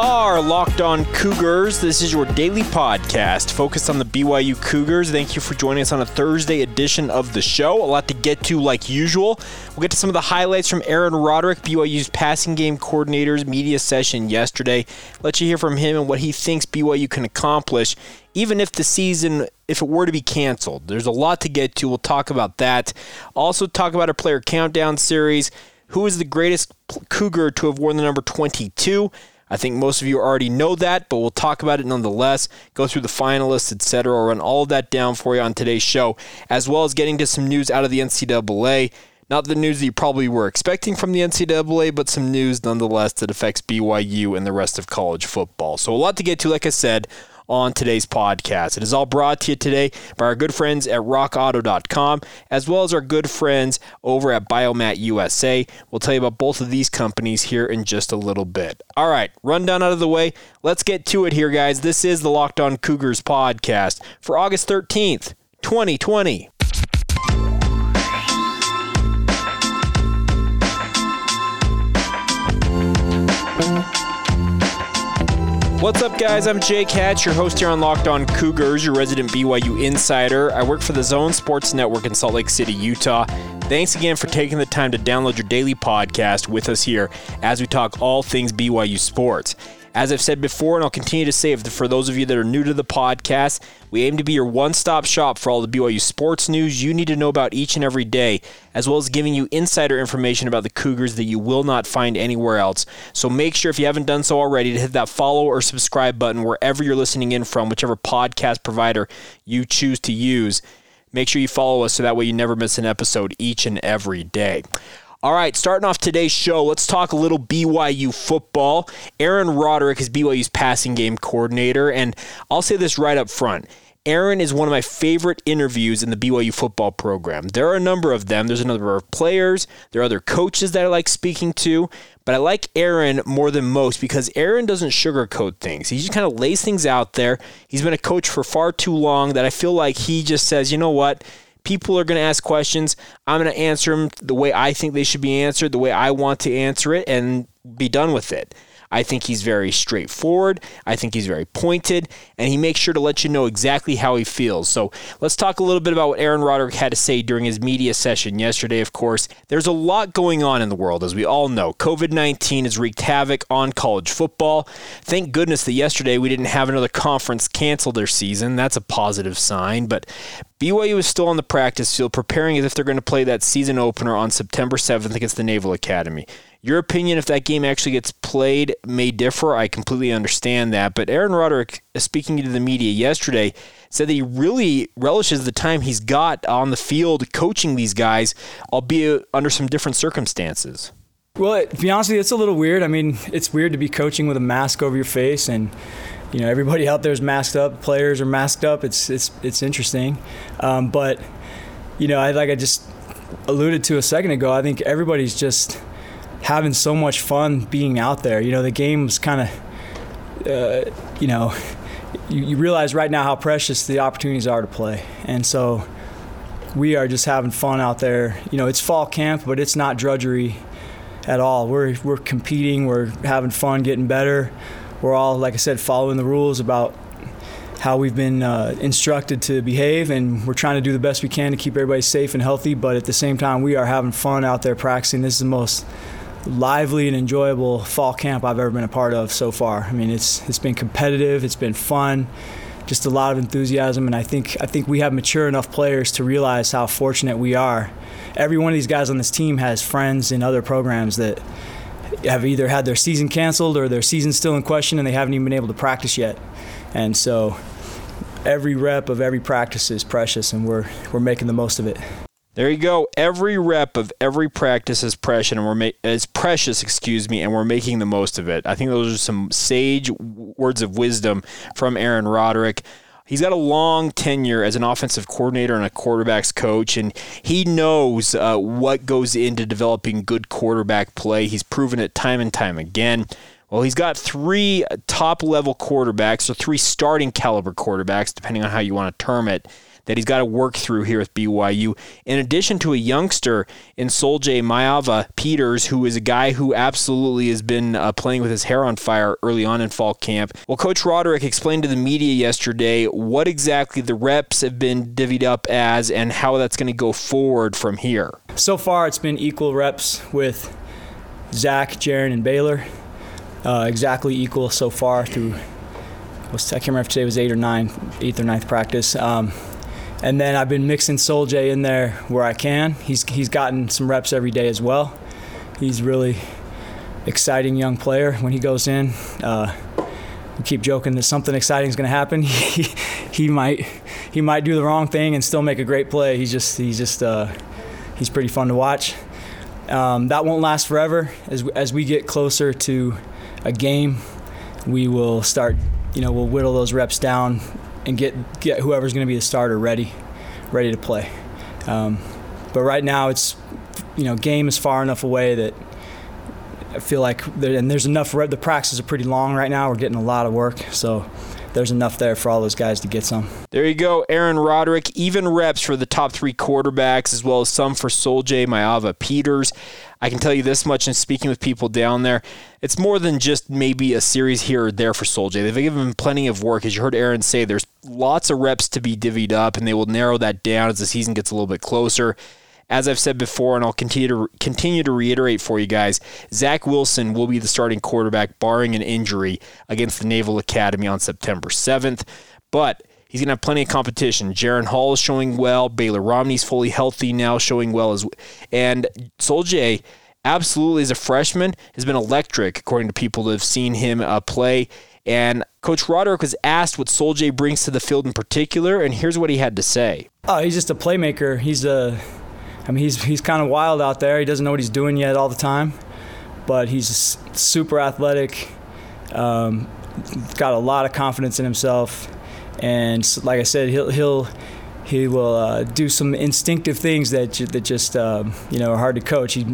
Are Locked On Cougars. This is your daily podcast focused on the BYU Cougars. Thank you for joining us on a Thursday edition of the show. A lot to get to, like usual. We'll get to some of the highlights from Aaron Roderick, BYU's passing game coordinator's media session yesterday. Let you hear from him and what he thinks BYU can accomplish, even if the season, if it were to be canceled. There's a lot to get to. We'll talk about that. Also, talk about our player countdown series. Who is the greatest Cougar to have worn the number 22? I think most of you already know that, but we'll talk about it nonetheless. Go through the finalists, etc. I'll run all of that down for you on today's show, as well as getting to some news out of the NCAA. Not the news that you probably were expecting from the NCAA, but some news nonetheless that affects BYU and the rest of college football. So, a lot to get to, like I said, on today's podcast. It is all brought to you today by our good friends at rockauto.com, as well as our good friends over at Biomat USA. We'll tell you about both of these companies here in just a little bit. All right, rundown out of the way. Let's get to it here, guys. This is the Locked On Cougars podcast for August 13th, 2020. What's up, guys? I'm Jay Hatch, your host here on Locked On Cougars, your resident BYU insider. I work for the Zone Sports Network in Salt Lake City, Utah. Thanks again for taking the time to download your daily podcast with us here as we talk all things BYU sports. As I've said before, and I'll continue to say for those of you that are new to the podcast, we aim to be your one stop shop for all the BYU sports news you need to know about each and every day, as well as giving you insider information about the Cougars that you will not find anywhere else. So make sure, if you haven't done so already, to hit that follow or subscribe button wherever you're listening in from, whichever podcast provider you choose to use. Make sure you follow us so that way you never miss an episode each and every day. All right, starting off today's show, let's talk a little BYU football. Aaron Roderick is BYU's passing game coordinator, and I'll say this right up front. Aaron is one of my favorite interviews in the BYU football program. There are a number of them. There's a number of players. There are other coaches that I like speaking to, but I like Aaron more than most because Aaron doesn't sugarcoat things. He just kind of lays things out there. He's been a coach for far too long that I feel like he just says, you know what? People are going to ask questions. I'm going to answer them the way I think they should be answered, the way I want to answer it, and be done with it. I think he's very straightforward. I think he's very pointed, and he makes sure to let you know exactly how he feels. So let's talk a little bit about what Aaron Roderick had to say during his media session yesterday, of course. There's a lot going on in the world, as we all know. COVID 19 has wreaked havoc on college football. Thank goodness that yesterday we didn't have another conference cancel their season. That's a positive sign. But BYU is still on the practice field, preparing as if they're going to play that season opener on September 7th against the Naval Academy. Your opinion, if that game actually gets played, may differ. I completely understand that. But Aaron Roderick, uh, speaking to the media yesterday, said that he really relishes the time he's got on the field coaching these guys, albeit under some different circumstances. Well, to be honest with you, it's a little weird. I mean, it's weird to be coaching with a mask over your face and you know everybody out there is masked up players are masked up it's it's it's interesting um, but you know I like I just alluded to a second ago I think everybody's just having so much fun being out there. You know, the game's kind of, uh, you know, you, you, realize right now how precious the opportunities are to play. And so we are just having fun out there. You know, it's fall camp, but it's not drudgery at all. We're, we're competing, we're having fun, getting better. We're all, like I said, following the rules about how we've been uh, instructed to behave, and we're trying to do the best we can to keep everybody safe and healthy. But at the same time, we are having fun out there practicing. This is the most lively and enjoyable fall camp I've ever been a part of so far. I mean, it's it's been competitive, it's been fun, just a lot of enthusiasm, and I think I think we have mature enough players to realize how fortunate we are. Every one of these guys on this team has friends in other programs that have either had their season canceled or their season still in question, and they haven't even been able to practice yet. And so, every rep of every practice is precious, and we're we're making the most of it. There you go. Every rep of every practice is precious, and we're ma- is precious, excuse me, and we're making the most of it. I think those are some sage words of wisdom from Aaron Roderick. He's got a long tenure as an offensive coordinator and a quarterbacks coach, and he knows uh, what goes into developing good quarterback play. He's proven it time and time again. Well, he's got three top level quarterbacks, so three starting caliber quarterbacks, depending on how you want to term it that he's got to work through here with BYU. In addition to a youngster in Soljay Maiava Peters, who is a guy who absolutely has been uh, playing with his hair on fire early on in fall camp. Well, Coach Roderick explained to the media yesterday what exactly the reps have been divvied up as and how that's going to go forward from here. So far, it's been equal reps with Zach, Jaren, and Baylor. Uh, exactly equal so far through. I can't remember if today was eight or nine, eighth or ninth practice. Um, and then I've been mixing Soljay in there where I can. He's he's gotten some reps every day as well. He's really exciting young player when he goes in. Uh, we keep joking that something exciting is going to happen. he, he might he might do the wrong thing and still make a great play. He's just he's just uh, he's pretty fun to watch. Um, that won't last forever. As as we get closer to a game, we will start. You know, we'll whittle those reps down and get get whoever's going to be the starter ready, ready to play. Um, but right now, it's you know, game is far enough away that I feel like there, and there's enough. The practices are pretty long right now. We're getting a lot of work, so there's enough there for all those guys to get some. There you go, Aaron Roderick. Even reps for the top three quarterbacks, as well as some for Soljay Maiava Peters. I can tell you this much in speaking with people down there, it's more than just maybe a series here or there for Soljay. They've given him plenty of work. As you heard Aaron say, there's lots of reps to be divvied up, and they will narrow that down as the season gets a little bit closer. As I've said before, and I'll continue to continue to reiterate for you guys, Zach Wilson will be the starting quarterback, barring an injury, against the Naval Academy on September 7th. But he's going to have plenty of competition. Jaren Hall is showing well. Baylor Romney's fully healthy now, showing well as and Soljay absolutely as a freshman has been electric, according to people that have seen him uh, play. And Coach Roderick was asked what Soljay brings to the field in particular, and here's what he had to say. Oh, he's just a playmaker. He's a I mean, he's he's kind of wild out there. He doesn't know what he's doing yet all the time, but he's super athletic. Um, got a lot of confidence in himself, and like I said, he'll he'll he will uh, do some instinctive things that that just uh, you know are hard to coach. He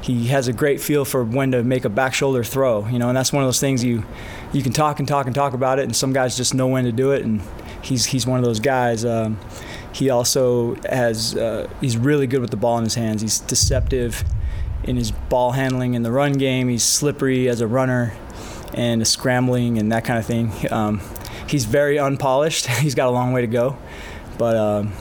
he has a great feel for when to make a back shoulder throw, you know, and that's one of those things you you can talk and talk and talk about it, and some guys just know when to do it, and he's he's one of those guys. Um, he also has uh, he's really good with the ball in his hands. He's deceptive in his ball handling in the run game. He's slippery as a runner and scrambling and that kind of thing. Um, he's very unpolished. he's got a long way to go, but um,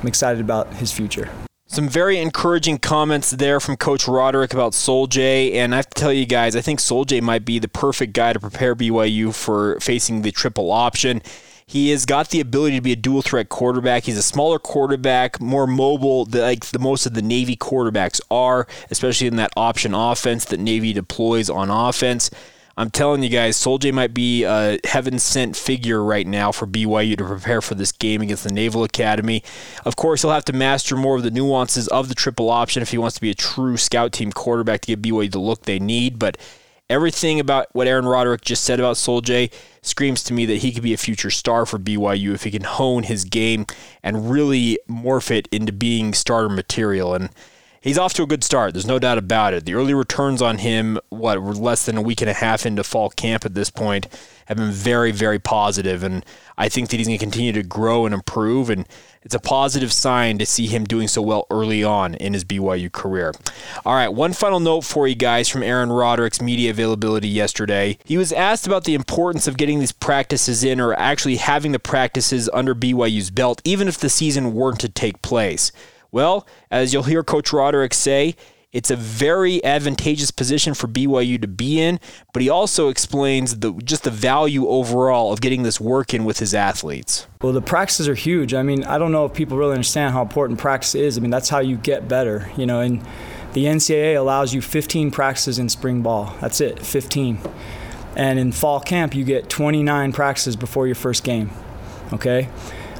I'm excited about his future. Some very encouraging comments there from Coach Roderick about Soljay, and I have to tell you guys, I think Soljay might be the perfect guy to prepare BYU for facing the triple option. He has got the ability to be a dual threat quarterback. He's a smaller quarterback, more mobile, like the most of the Navy quarterbacks are, especially in that option offense that Navy deploys on offense. I'm telling you guys, Soljay might be a heaven sent figure right now for BYU to prepare for this game against the Naval Academy. Of course, he'll have to master more of the nuances of the triple option if he wants to be a true scout team quarterback to give BYU the look they need. But everything about what Aaron Roderick just said about Soljay screams to me that he could be a future star for BYU if he can hone his game and really morph it into being starter material. And he's off to a good start. There's no doubt about it. The early returns on him, what, we're less than a week and a half into fall camp at this point, have been very, very positive, and I think that he's going to continue to grow and improve. And it's a positive sign to see him doing so well early on in his BYU career. All right, one final note for you guys from Aaron Roderick's media availability yesterday. He was asked about the importance of getting these practices in or actually having the practices under BYU's belt, even if the season weren't to take place. Well, as you'll hear Coach Roderick say, it's a very advantageous position for BYU to be in, but he also explains the just the value overall of getting this work in with his athletes. Well, the practices are huge. I mean, I don't know if people really understand how important practice is. I mean, that's how you get better, you know, and the NCAA allows you 15 practices in spring ball. That's it, 15. And in fall camp, you get 29 practices before your first game. Okay?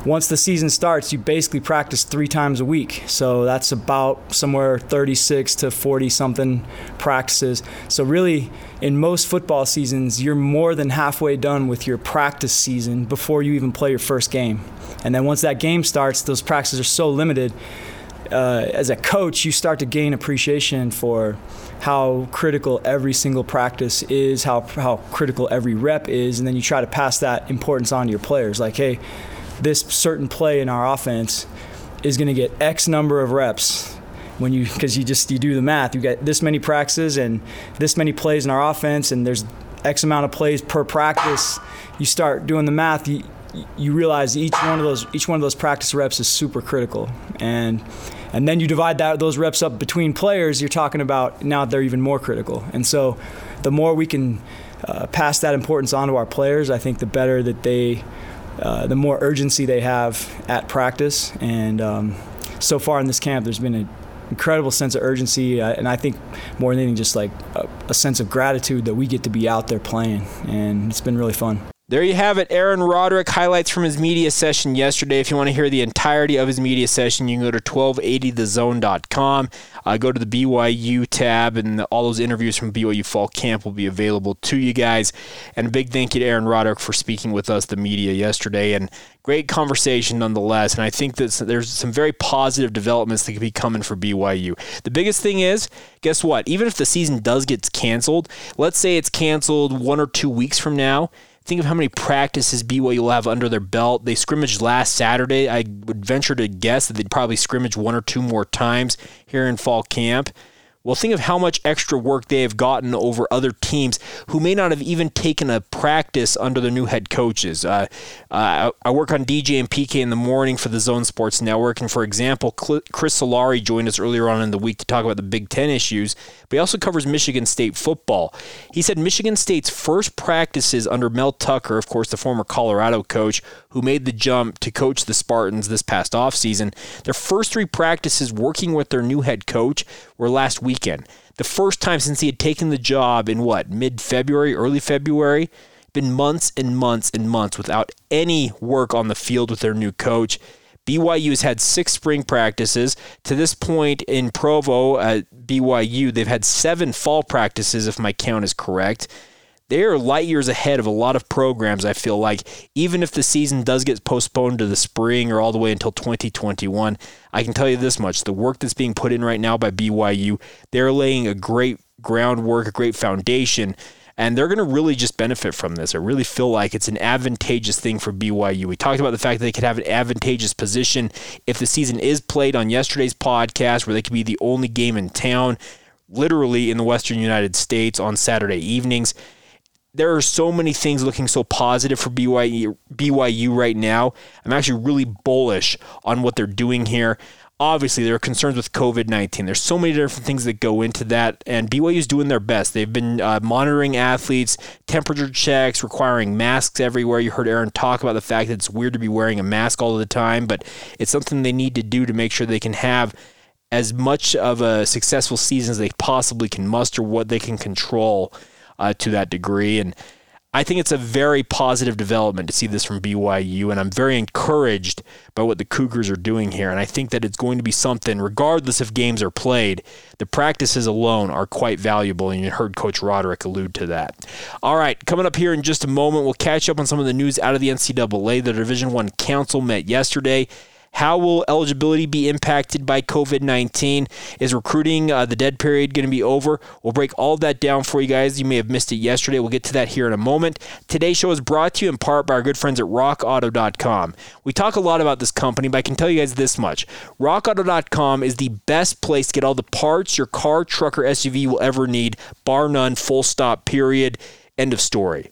Once the season starts, you basically practice three times a week. So that's about somewhere 36 to 40 something practices. So, really, in most football seasons, you're more than halfway done with your practice season before you even play your first game. And then once that game starts, those practices are so limited. Uh, as a coach, you start to gain appreciation for how critical every single practice is, how, how critical every rep is, and then you try to pass that importance on to your players. Like, hey, this certain play in our offense is going to get X number of reps when you because you just you do the math. You get this many practices and this many plays in our offense and there's x amount of plays per practice. You start doing the math you, you realize each one of those each one of those practice reps is super critical. And and then you divide that those reps up between players you're talking about now they're even more critical. And so the more we can uh, pass that importance on to our players i think the better that they uh, the more urgency they have at practice and um, so far in this camp there's been an incredible sense of urgency, uh, and I think more than anything, just like a, a sense of gratitude that we get to be out there playing, and it's been really fun. There you have it, Aaron Roderick. Highlights from his media session yesterday. If you want to hear the entirety of his media session, you can go to 1280thezone.com. Uh, go to the BYU tab, and all those interviews from BYU Fall Camp will be available to you guys. And a big thank you to Aaron Roderick for speaking with us, the media, yesterday. And great conversation nonetheless. And I think that there's some very positive developments that could be coming for BYU. The biggest thing is, guess what? Even if the season does get canceled, let's say it's canceled one or two weeks from now think of how many practices BYU will have under their belt. They scrimmaged last Saturday. I would venture to guess that they'd probably scrimmage one or two more times here in fall camp. Well, think of how much extra work they have gotten over other teams who may not have even taken a practice under their new head coaches. Uh, uh, I work on DJ and PK in the morning for the Zone Sports Network, and for example, Chris Solari joined us earlier on in the week to talk about the Big Ten issues, but he also covers Michigan State football. He said Michigan State's first practices under Mel Tucker, of course, the former Colorado coach who made the jump to coach the Spartans this past offseason, their first three practices working with their new head coach were last weekend. The first time since he had taken the job in what, mid February, early February? Been months and months and months without any work on the field with their new coach. BYU has had six spring practices. To this point in Provo at BYU, they've had seven fall practices, if my count is correct they are light years ahead of a lot of programs, I feel like. Even if the season does get postponed to the spring or all the way until 2021, I can tell you this much the work that's being put in right now by BYU, they're laying a great groundwork, a great foundation. And they're going to really just benefit from this. I really feel like it's an advantageous thing for BYU. We talked about the fact that they could have an advantageous position if the season is played on yesterday's podcast, where they could be the only game in town, literally in the Western United States on Saturday evenings there are so many things looking so positive for BYU, BYU right now. I'm actually really bullish on what they're doing here. Obviously, there are concerns with COVID 19. There's so many different things that go into that, and BYU is doing their best. They've been uh, monitoring athletes, temperature checks, requiring masks everywhere. You heard Aaron talk about the fact that it's weird to be wearing a mask all the time, but it's something they need to do to make sure they can have as much of a successful season as they possibly can muster, what they can control uh, to that degree. And I think it's a very positive development to see this from BYU, and I'm very encouraged by what the Cougars are doing here. And I think that it's going to be something, regardless if games are played, the practices alone are quite valuable, and you heard Coach Roderick allude to that. All right, coming up here in just a moment, we'll catch up on some of the news out of the NCAA. The Division One Council met yesterday. How will eligibility be impacted by COVID 19? Is recruiting uh, the dead period going to be over? We'll break all that down for you guys. You may have missed it yesterday. We'll get to that here in a moment. Today's show is brought to you in part by our good friends at rockauto.com. We talk a lot about this company, but I can tell you guys this much rockauto.com is the best place to get all the parts your car, truck, or SUV will ever need, bar none, full stop, period. End of story.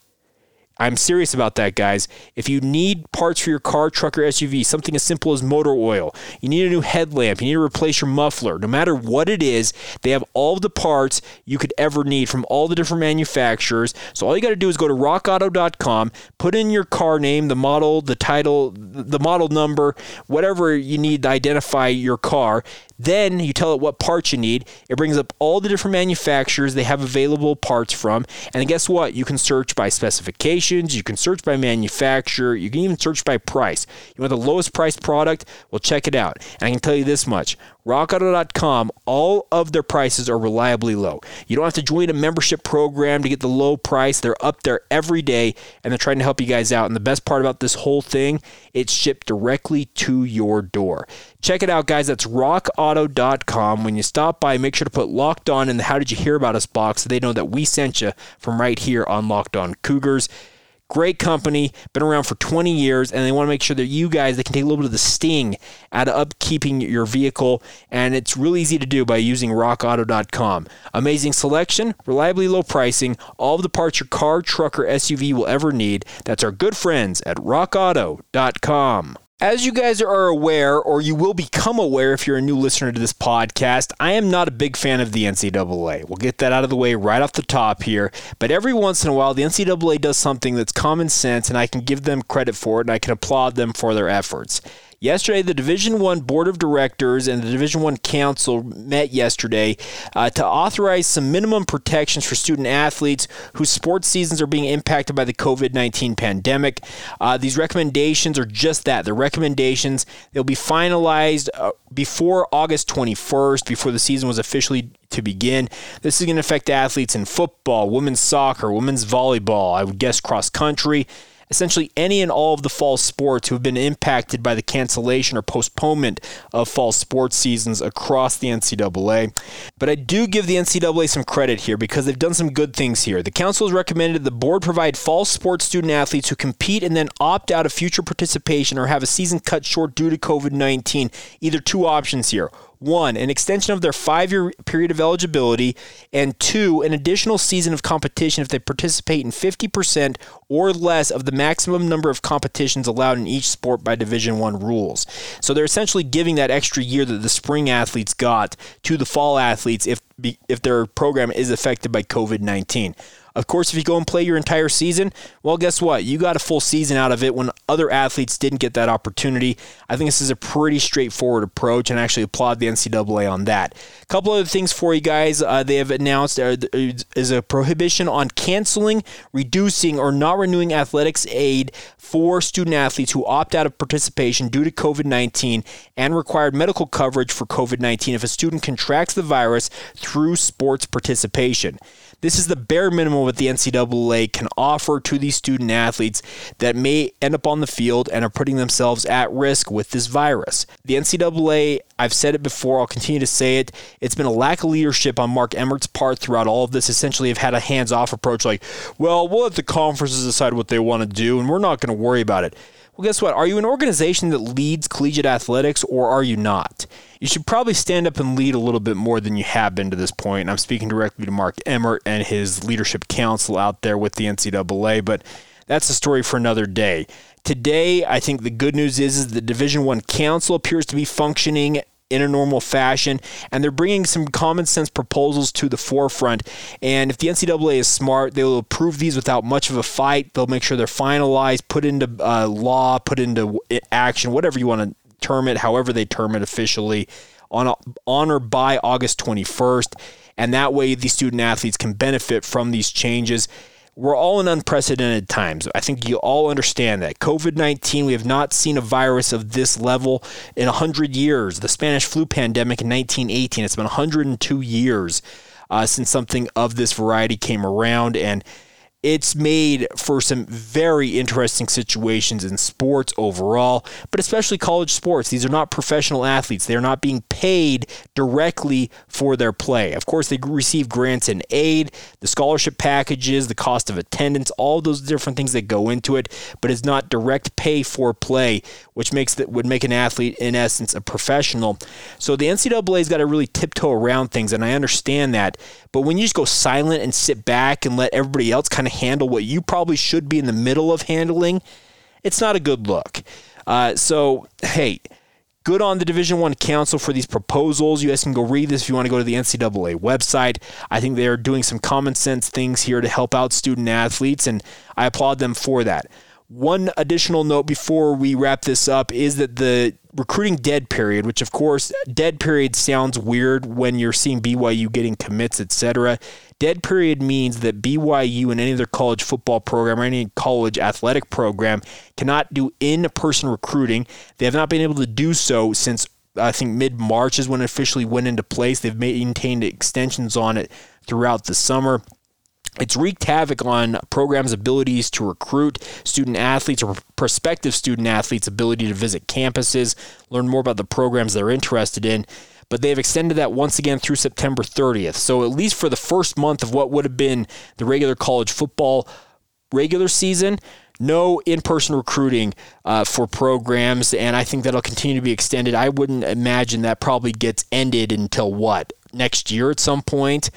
I'm serious about that, guys. If you need parts for your car, truck, or SUV, something as simple as motor oil, you need a new headlamp, you need to replace your muffler, no matter what it is, they have all the parts you could ever need from all the different manufacturers. So all you got to do is go to rockauto.com, put in your car name, the model, the title, the model number, whatever you need to identify your car. Then you tell it what parts you need. It brings up all the different manufacturers they have available parts from. And guess what? You can search by specifications, you can search by manufacturer, you can even search by price. You want the lowest priced product? Well, check it out. And I can tell you this much RockAuto.com, all of their prices are reliably low. You don't have to join a membership program to get the low price. They're up there every day and they're trying to help you guys out. And the best part about this whole thing, it's shipped directly to your door. Check it out, guys. That's rockauto.com. When you stop by, make sure to put locked on in the How Did You Hear About Us box so they know that we sent you from right here on Locked On Cougars. Great company, been around for 20 years, and they want to make sure that you guys they can take a little bit of the sting out of upkeeping your vehicle, and it's really easy to do by using RockAuto.com. Amazing selection, reliably low pricing, all of the parts your car, truck, or SUV will ever need. That's our good friends at RockAuto.com. As you guys are aware, or you will become aware if you're a new listener to this podcast, I am not a big fan of the NCAA. We'll get that out of the way right off the top here. But every once in a while, the NCAA does something that's common sense, and I can give them credit for it, and I can applaud them for their efforts. Yesterday, the Division One Board of Directors and the Division One Council met yesterday uh, to authorize some minimum protections for student athletes whose sports seasons are being impacted by the COVID 19 pandemic. Uh, these recommendations are just that they're recommendations. They'll be finalized uh, before August 21st, before the season was officially to begin. This is going to affect athletes in football, women's soccer, women's volleyball, I would guess cross country essentially any and all of the fall sports who have been impacted by the cancellation or postponement of fall sports seasons across the NCAA. But I do give the NCAA some credit here because they've done some good things here. The council has recommended the board provide fall sports student athletes who compete and then opt out of future participation or have a season cut short due to COVID 19 either two options here one, an extension of their five year period of eligibility, and two, an additional season of competition if they participate in 50% or less of the maximum number of competitions allowed in each sport by Division One rules. So they're essentially giving that extra year that the spring athletes got to the fall athletes if if their program is affected by COVID 19. Of course, if you go and play your entire season, well, guess what? You got a full season out of it when other athletes didn't get that opportunity. I think this is a pretty straightforward approach, and I actually applaud the NCAA on that. A couple other things for you guys. Uh, they have announced uh, is a prohibition on canceling, reducing, or not renewing athletics aid for student athletes who opt out of participation due to COVID 19 and required medical coverage for COVID 19 if a student contracts the virus through sports participation. This is the bare minimum what the NCAA can offer to these student athletes that may end up on the field and are putting themselves at risk with this virus. The NCAA, I've said it before, I'll continue to say it. It's been a lack of leadership on Mark Emmert's part throughout all of this. Essentially, have had a hands off approach like, well, we'll let the conferences decide what they want to do, and we're not going to worry about it. Well, guess what? Are you an organization that leads collegiate athletics or are you not? You should probably stand up and lead a little bit more than you have been to this point. And I'm speaking directly to Mark Emmert and his leadership council out there with the NCAA, but that's a story for another day. Today, I think the good news is, is the Division One Council appears to be functioning in a normal fashion, and they're bringing some common sense proposals to the forefront. And if the NCAA is smart, they will approve these without much of a fight. They'll make sure they're finalized, put into uh, law, put into action, whatever you want to term it, however they term it officially, on on or by August 21st. And that way, the student athletes can benefit from these changes we're all in unprecedented times. I think you all understand that. COVID 19, we have not seen a virus of this level in 100 years. The Spanish flu pandemic in 1918, it's been 102 years uh, since something of this variety came around. And it's made for some very interesting situations in sports overall, but especially college sports. These are not professional athletes. They're not being paid directly for their play. Of course, they receive grants and aid, the scholarship packages, the cost of attendance, all those different things that go into it, but it's not direct pay for play, which makes that would make an athlete in essence a professional. So the NCAA's got to really tiptoe around things, and I understand that. But when you just go silent and sit back and let everybody else kind of handle what you probably should be in the middle of handling, it's not a good look. Uh, so, hey, good on the Division One Council for these proposals. You guys can go read this if you want to go to the NCAA website. I think they're doing some common sense things here to help out student athletes, and I applaud them for that. One additional note before we wrap this up is that the recruiting dead period, which of course, dead period sounds weird when you're seeing BYU getting commits, etc. Dead period means that BYU and any other college football program or any college athletic program cannot do in person recruiting. They have not been able to do so since I think mid March is when it officially went into place. They've maintained extensions on it throughout the summer. It's wreaked havoc on programs' abilities to recruit student athletes or prospective student athletes' ability to visit campuses, learn more about the programs they're interested in. But they've extended that once again through September 30th. So, at least for the first month of what would have been the regular college football regular season, no in-person recruiting uh, for programs, and I think that'll continue to be extended. I wouldn't imagine that probably gets ended until what next year at some point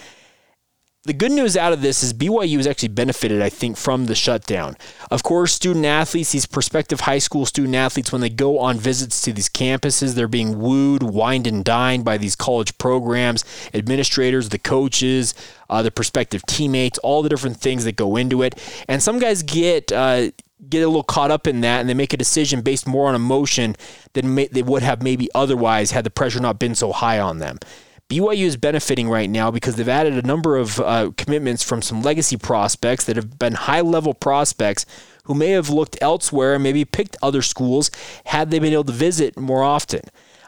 the good news out of this is BYU has actually benefited, I think, from the shutdown. Of course, student athletes, these prospective high school student athletes, when they go on visits to these campuses, they're being wooed, wined, and dined by these college programs, administrators, the coaches, uh, the prospective teammates, all the different things that go into it. And some guys get. Uh, get a little caught up in that and they make a decision based more on emotion than may, they would have maybe otherwise had the pressure not been so high on them. BYU is benefiting right now because they've added a number of uh, commitments from some legacy prospects that have been high level prospects who may have looked elsewhere and maybe picked other schools had they been able to visit more often.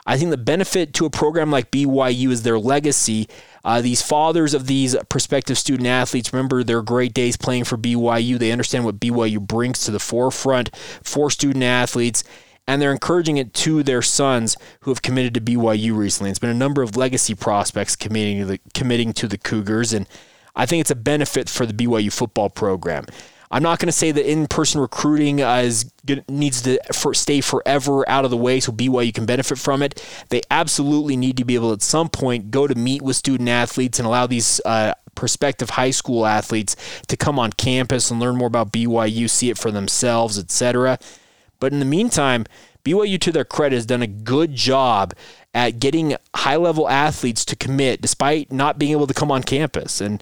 I think the benefit to a program like BYU is their legacy. Uh, these fathers of these prospective student athletes remember their great days playing for BYU. They understand what BYU brings to the forefront for student athletes and they're encouraging it to their sons who have committed to BYU recently. It's been a number of legacy prospects committing to the, committing to the Cougars, and I think it's a benefit for the BYU football program. I'm not going to say that in-person recruiting uh, is needs to for, stay forever out of the way so BYU can benefit from it. They absolutely need to be able at some point go to meet with student athletes and allow these uh, prospective high school athletes to come on campus and learn more about BYU, see it for themselves, etc. But in the meantime, BYU, to their credit, has done a good job at getting high level athletes to commit despite not being able to come on campus. And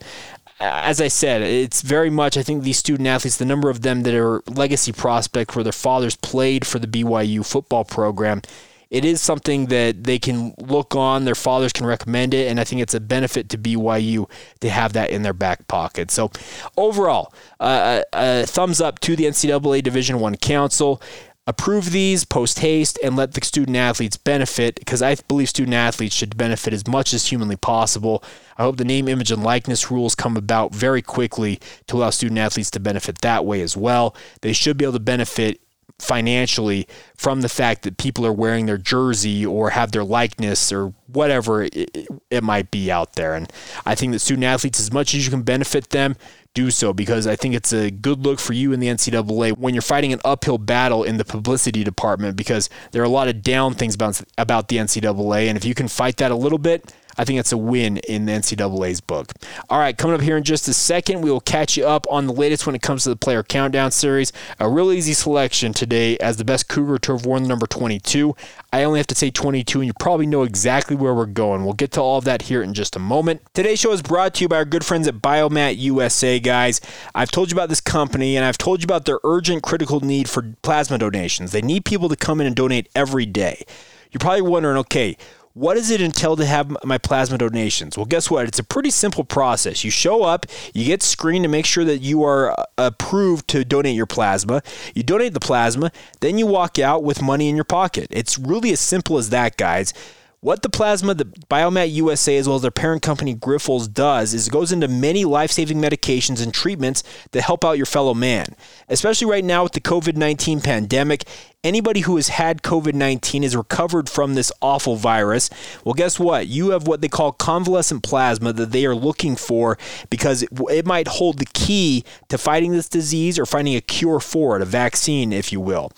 uh, as I said, it's very much, I think these student athletes, the number of them that are legacy prospects where their fathers played for the BYU football program, it is something that they can look on, their fathers can recommend it, and I think it's a benefit to BYU to have that in their back pocket. So, overall, uh, a, a thumbs up to the NCAA Division One Council approve these post haste and let the student athletes benefit because I believe student athletes should benefit as much as humanly possible. I hope the name, image, and likeness rules come about very quickly to allow student athletes to benefit that way as well. They should be able to benefit financially from the fact that people are wearing their jersey or have their likeness or whatever it, it, might be out there. And I think that student athletes, as much as you can benefit them, do so because I think it's a good look for you in the NCAA when you're fighting an uphill battle in the publicity department because there are a lot of down things about, about the NCAA. And if you can fight that a little bit, I think that's a win in the NCAA's book. All right, coming up here in just a second, we will catch you up on the latest when it comes to the player countdown series. A real easy selection today as the best Cougar to have worn the number 22. I only have to say 22, and you probably know exactly where we're going. We'll get to all of that here in just a moment. Today's show is brought to you by our good friends at Biomat USA, guys. I've told you about this company, and I've told you about their urgent, critical need for plasma donations. They need people to come in and donate every day. You're probably wondering, okay, what does it entail to have my plasma donations? Well, guess what? It's a pretty simple process. You show up, you get screened to make sure that you are uh, approved to donate your plasma. You donate the plasma, then you walk out with money in your pocket. It's really as simple as that, guys. What the plasma that Biomat USA, as well as their parent company Grifols, does is it goes into many life saving medications and treatments that help out your fellow man. Especially right now with the COVID 19 pandemic, anybody who has had COVID 19 is recovered from this awful virus. Well, guess what? You have what they call convalescent plasma that they are looking for because it might hold the key to fighting this disease or finding a cure for it, a vaccine, if you will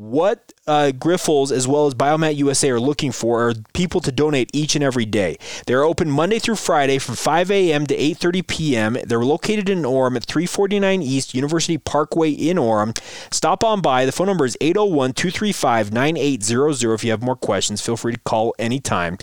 what uh, Grifols as well as Biomat USA are looking for are people to donate each and every day. They're open Monday through Friday from 5 a.m. to 8:30 p.m. They're located in Orem at 349 East University Parkway in Orem. Stop on by. The phone number is 801-235-9800. If you have more questions, feel free to call anytime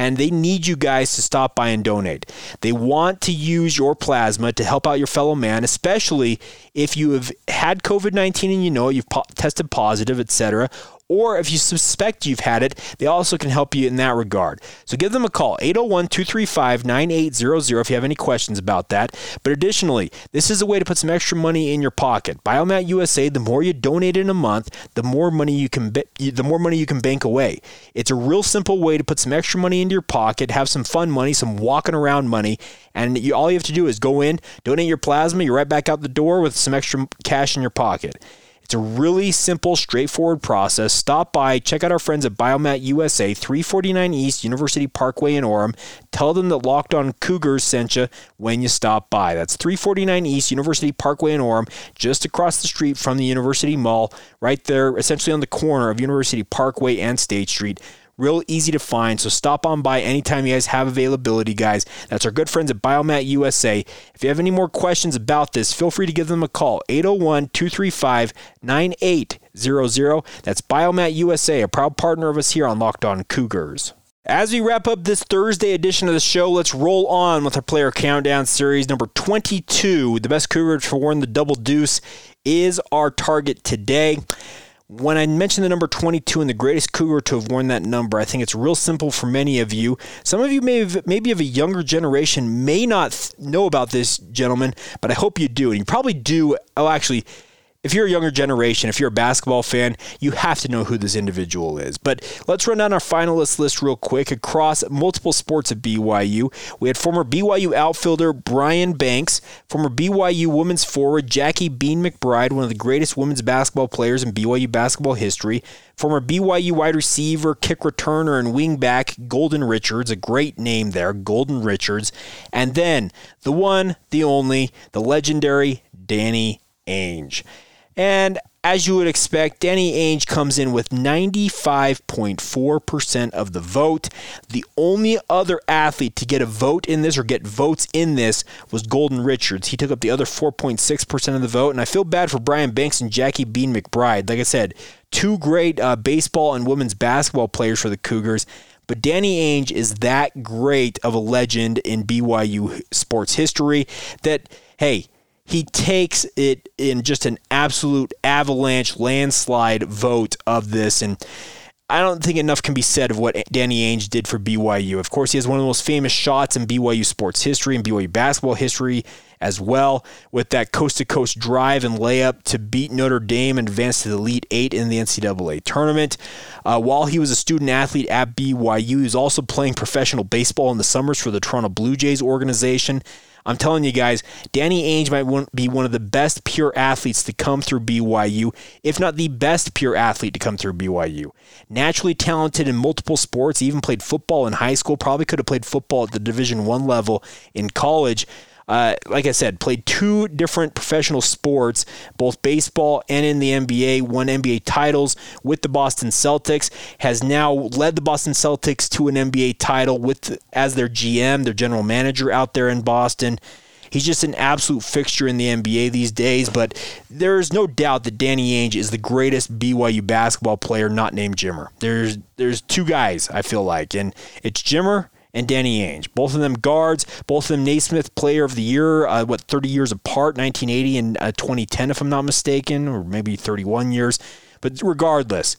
and they need you guys to stop by and donate. They want to use your plasma to help out your fellow man, especially if you have had COVID 19 and you know you've po- tested positive, etc., or if you suspect you've had it, they also can help you in that regard. So give them a call, 801 235 9800, if you have any questions about that. But additionally, this is a way to put some extra money in your pocket. Biomat USA, the more you donate in a month, the more money you can the more money you can bank away. It's a real simple way to put some extra money into your pocket, have some fun money, some walking around money, and you, all you have to do is go in, donate your plasma, you're right back out the door with some extra cash in your pocket. It's a really simple, straightforward process. Stop by, check out our friends at Biomat USA, 349 East University Parkway in Orem. Tell them that Locked On Cougars sent you when you stop by. That's 349 East University Parkway in Orem, just across the street from the University Mall, right there, essentially on the corner of University Parkway and State Street. Real easy to find. So stop on by anytime you guys have availability, guys. That's our good friends at Biomat USA. If you have any more questions about this, feel free to give them a call 801 235 9800. That's Biomat USA, a proud partner of us here on Locked On Cougars. As we wrap up this Thursday edition of the show, let's roll on with our player countdown series number 22. The best Cougar to wear the double deuce is our target today when I mentioned the number 22 and the greatest cougar to have worn that number, I think it's real simple for many of you. Some of you may have, maybe of a younger generation may not th- know about this gentleman, but I hope you do. And you probably do. Oh, actually, if you're a younger generation, if you're a basketball fan, you have to know who this individual is. But let's run down our finalist list real quick across multiple sports at BYU. We had former BYU outfielder Brian Banks, former BYU women's forward Jackie Bean McBride, one of the greatest women's basketball players in BYU basketball history, former BYU wide receiver, kick returner, and wingback Golden Richards, a great name there, Golden Richards, and then the one, the only, the legendary Danny Ainge. And as you would expect, Danny Ainge comes in with 95.4% of the vote. The only other athlete to get a vote in this or get votes in this was Golden Richards. He took up the other 4.6% of the vote. And I feel bad for Brian Banks and Jackie Bean McBride. Like I said, two great uh, baseball and women's basketball players for the Cougars. But Danny Ainge is that great of a legend in BYU sports history that, hey, he takes it in just an absolute avalanche landslide vote of this and I don't think enough can be said of what Danny Ainge did for BYU. Of course, he has one of the most famous shots in BYU sports history and BYU basketball history as well, with that coast to coast drive and layup to beat Notre Dame and advance to the Elite Eight in the NCAA tournament. Uh, while he was a student athlete at BYU, he was also playing professional baseball in the summers for the Toronto Blue Jays organization. I'm telling you guys, Danny Ainge might be one of the best pure athletes to come through BYU, if not the best pure athlete to come through BYU. Naturally talented in multiple sports, even played football in high school, probably could have played football at the Division 1 level in college. Uh, like I said, played two different professional sports, both baseball and in the NBA, won NBA titles with the Boston Celtics, has now led the Boston Celtics to an NBA title with as their GM, their general manager out there in Boston. He's just an absolute fixture in the NBA these days, but there's no doubt that Danny Ainge is the greatest BYU basketball player not named Jimmer. There's there's two guys I feel like, and it's Jimmer and Danny Ainge. Both of them guards, both of them Naismith Player of the Year, uh, what, 30 years apart, 1980 and uh, 2010, if I'm not mistaken, or maybe 31 years. But regardless,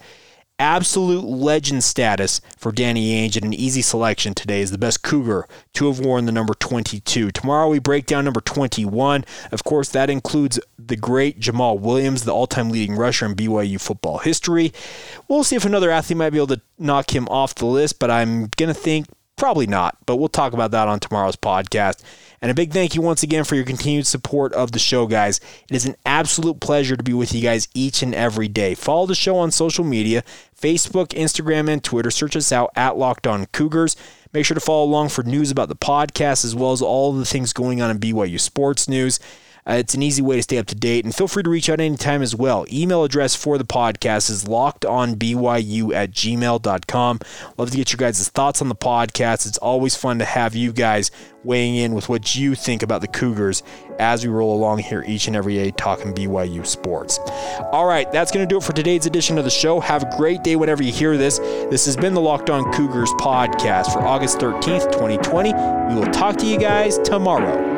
absolute legend status for Danny Ainge and an easy selection today is the best Cougar to have worn the number 22. Tomorrow we break down number 21. Of course, that includes the great Jamaal Williams, the all time leading rusher in BYU football history. We'll see if another athlete might be able to knock him off the list, but I'm going to think Probably not, but we'll talk about that on tomorrow's podcast. And a big thank you once again for your continued support of the show, guys. It is an absolute pleasure to be with you guys each and every day. Follow the show on social media Facebook, Instagram, and Twitter. Search us out at Locked On Cougars. Make sure to follow along for news about the podcast as well as all the things going on in BYU sports news. Uh, it's an easy way to stay up to date, and feel free to reach out anytime as well. Email address for the podcast is lockedonbyu at gmail.com. Love to get your guys' thoughts on the podcast. It's always fun to have you guys weighing in with what you think about the Cougars as we roll along here each and every day talking BYU sports. All right, that's going to do it for today's edition of the show. Have a great day whenever you hear this. This has been the Locked On Cougars podcast for August 13th, 2020. We will talk to you guys tomorrow.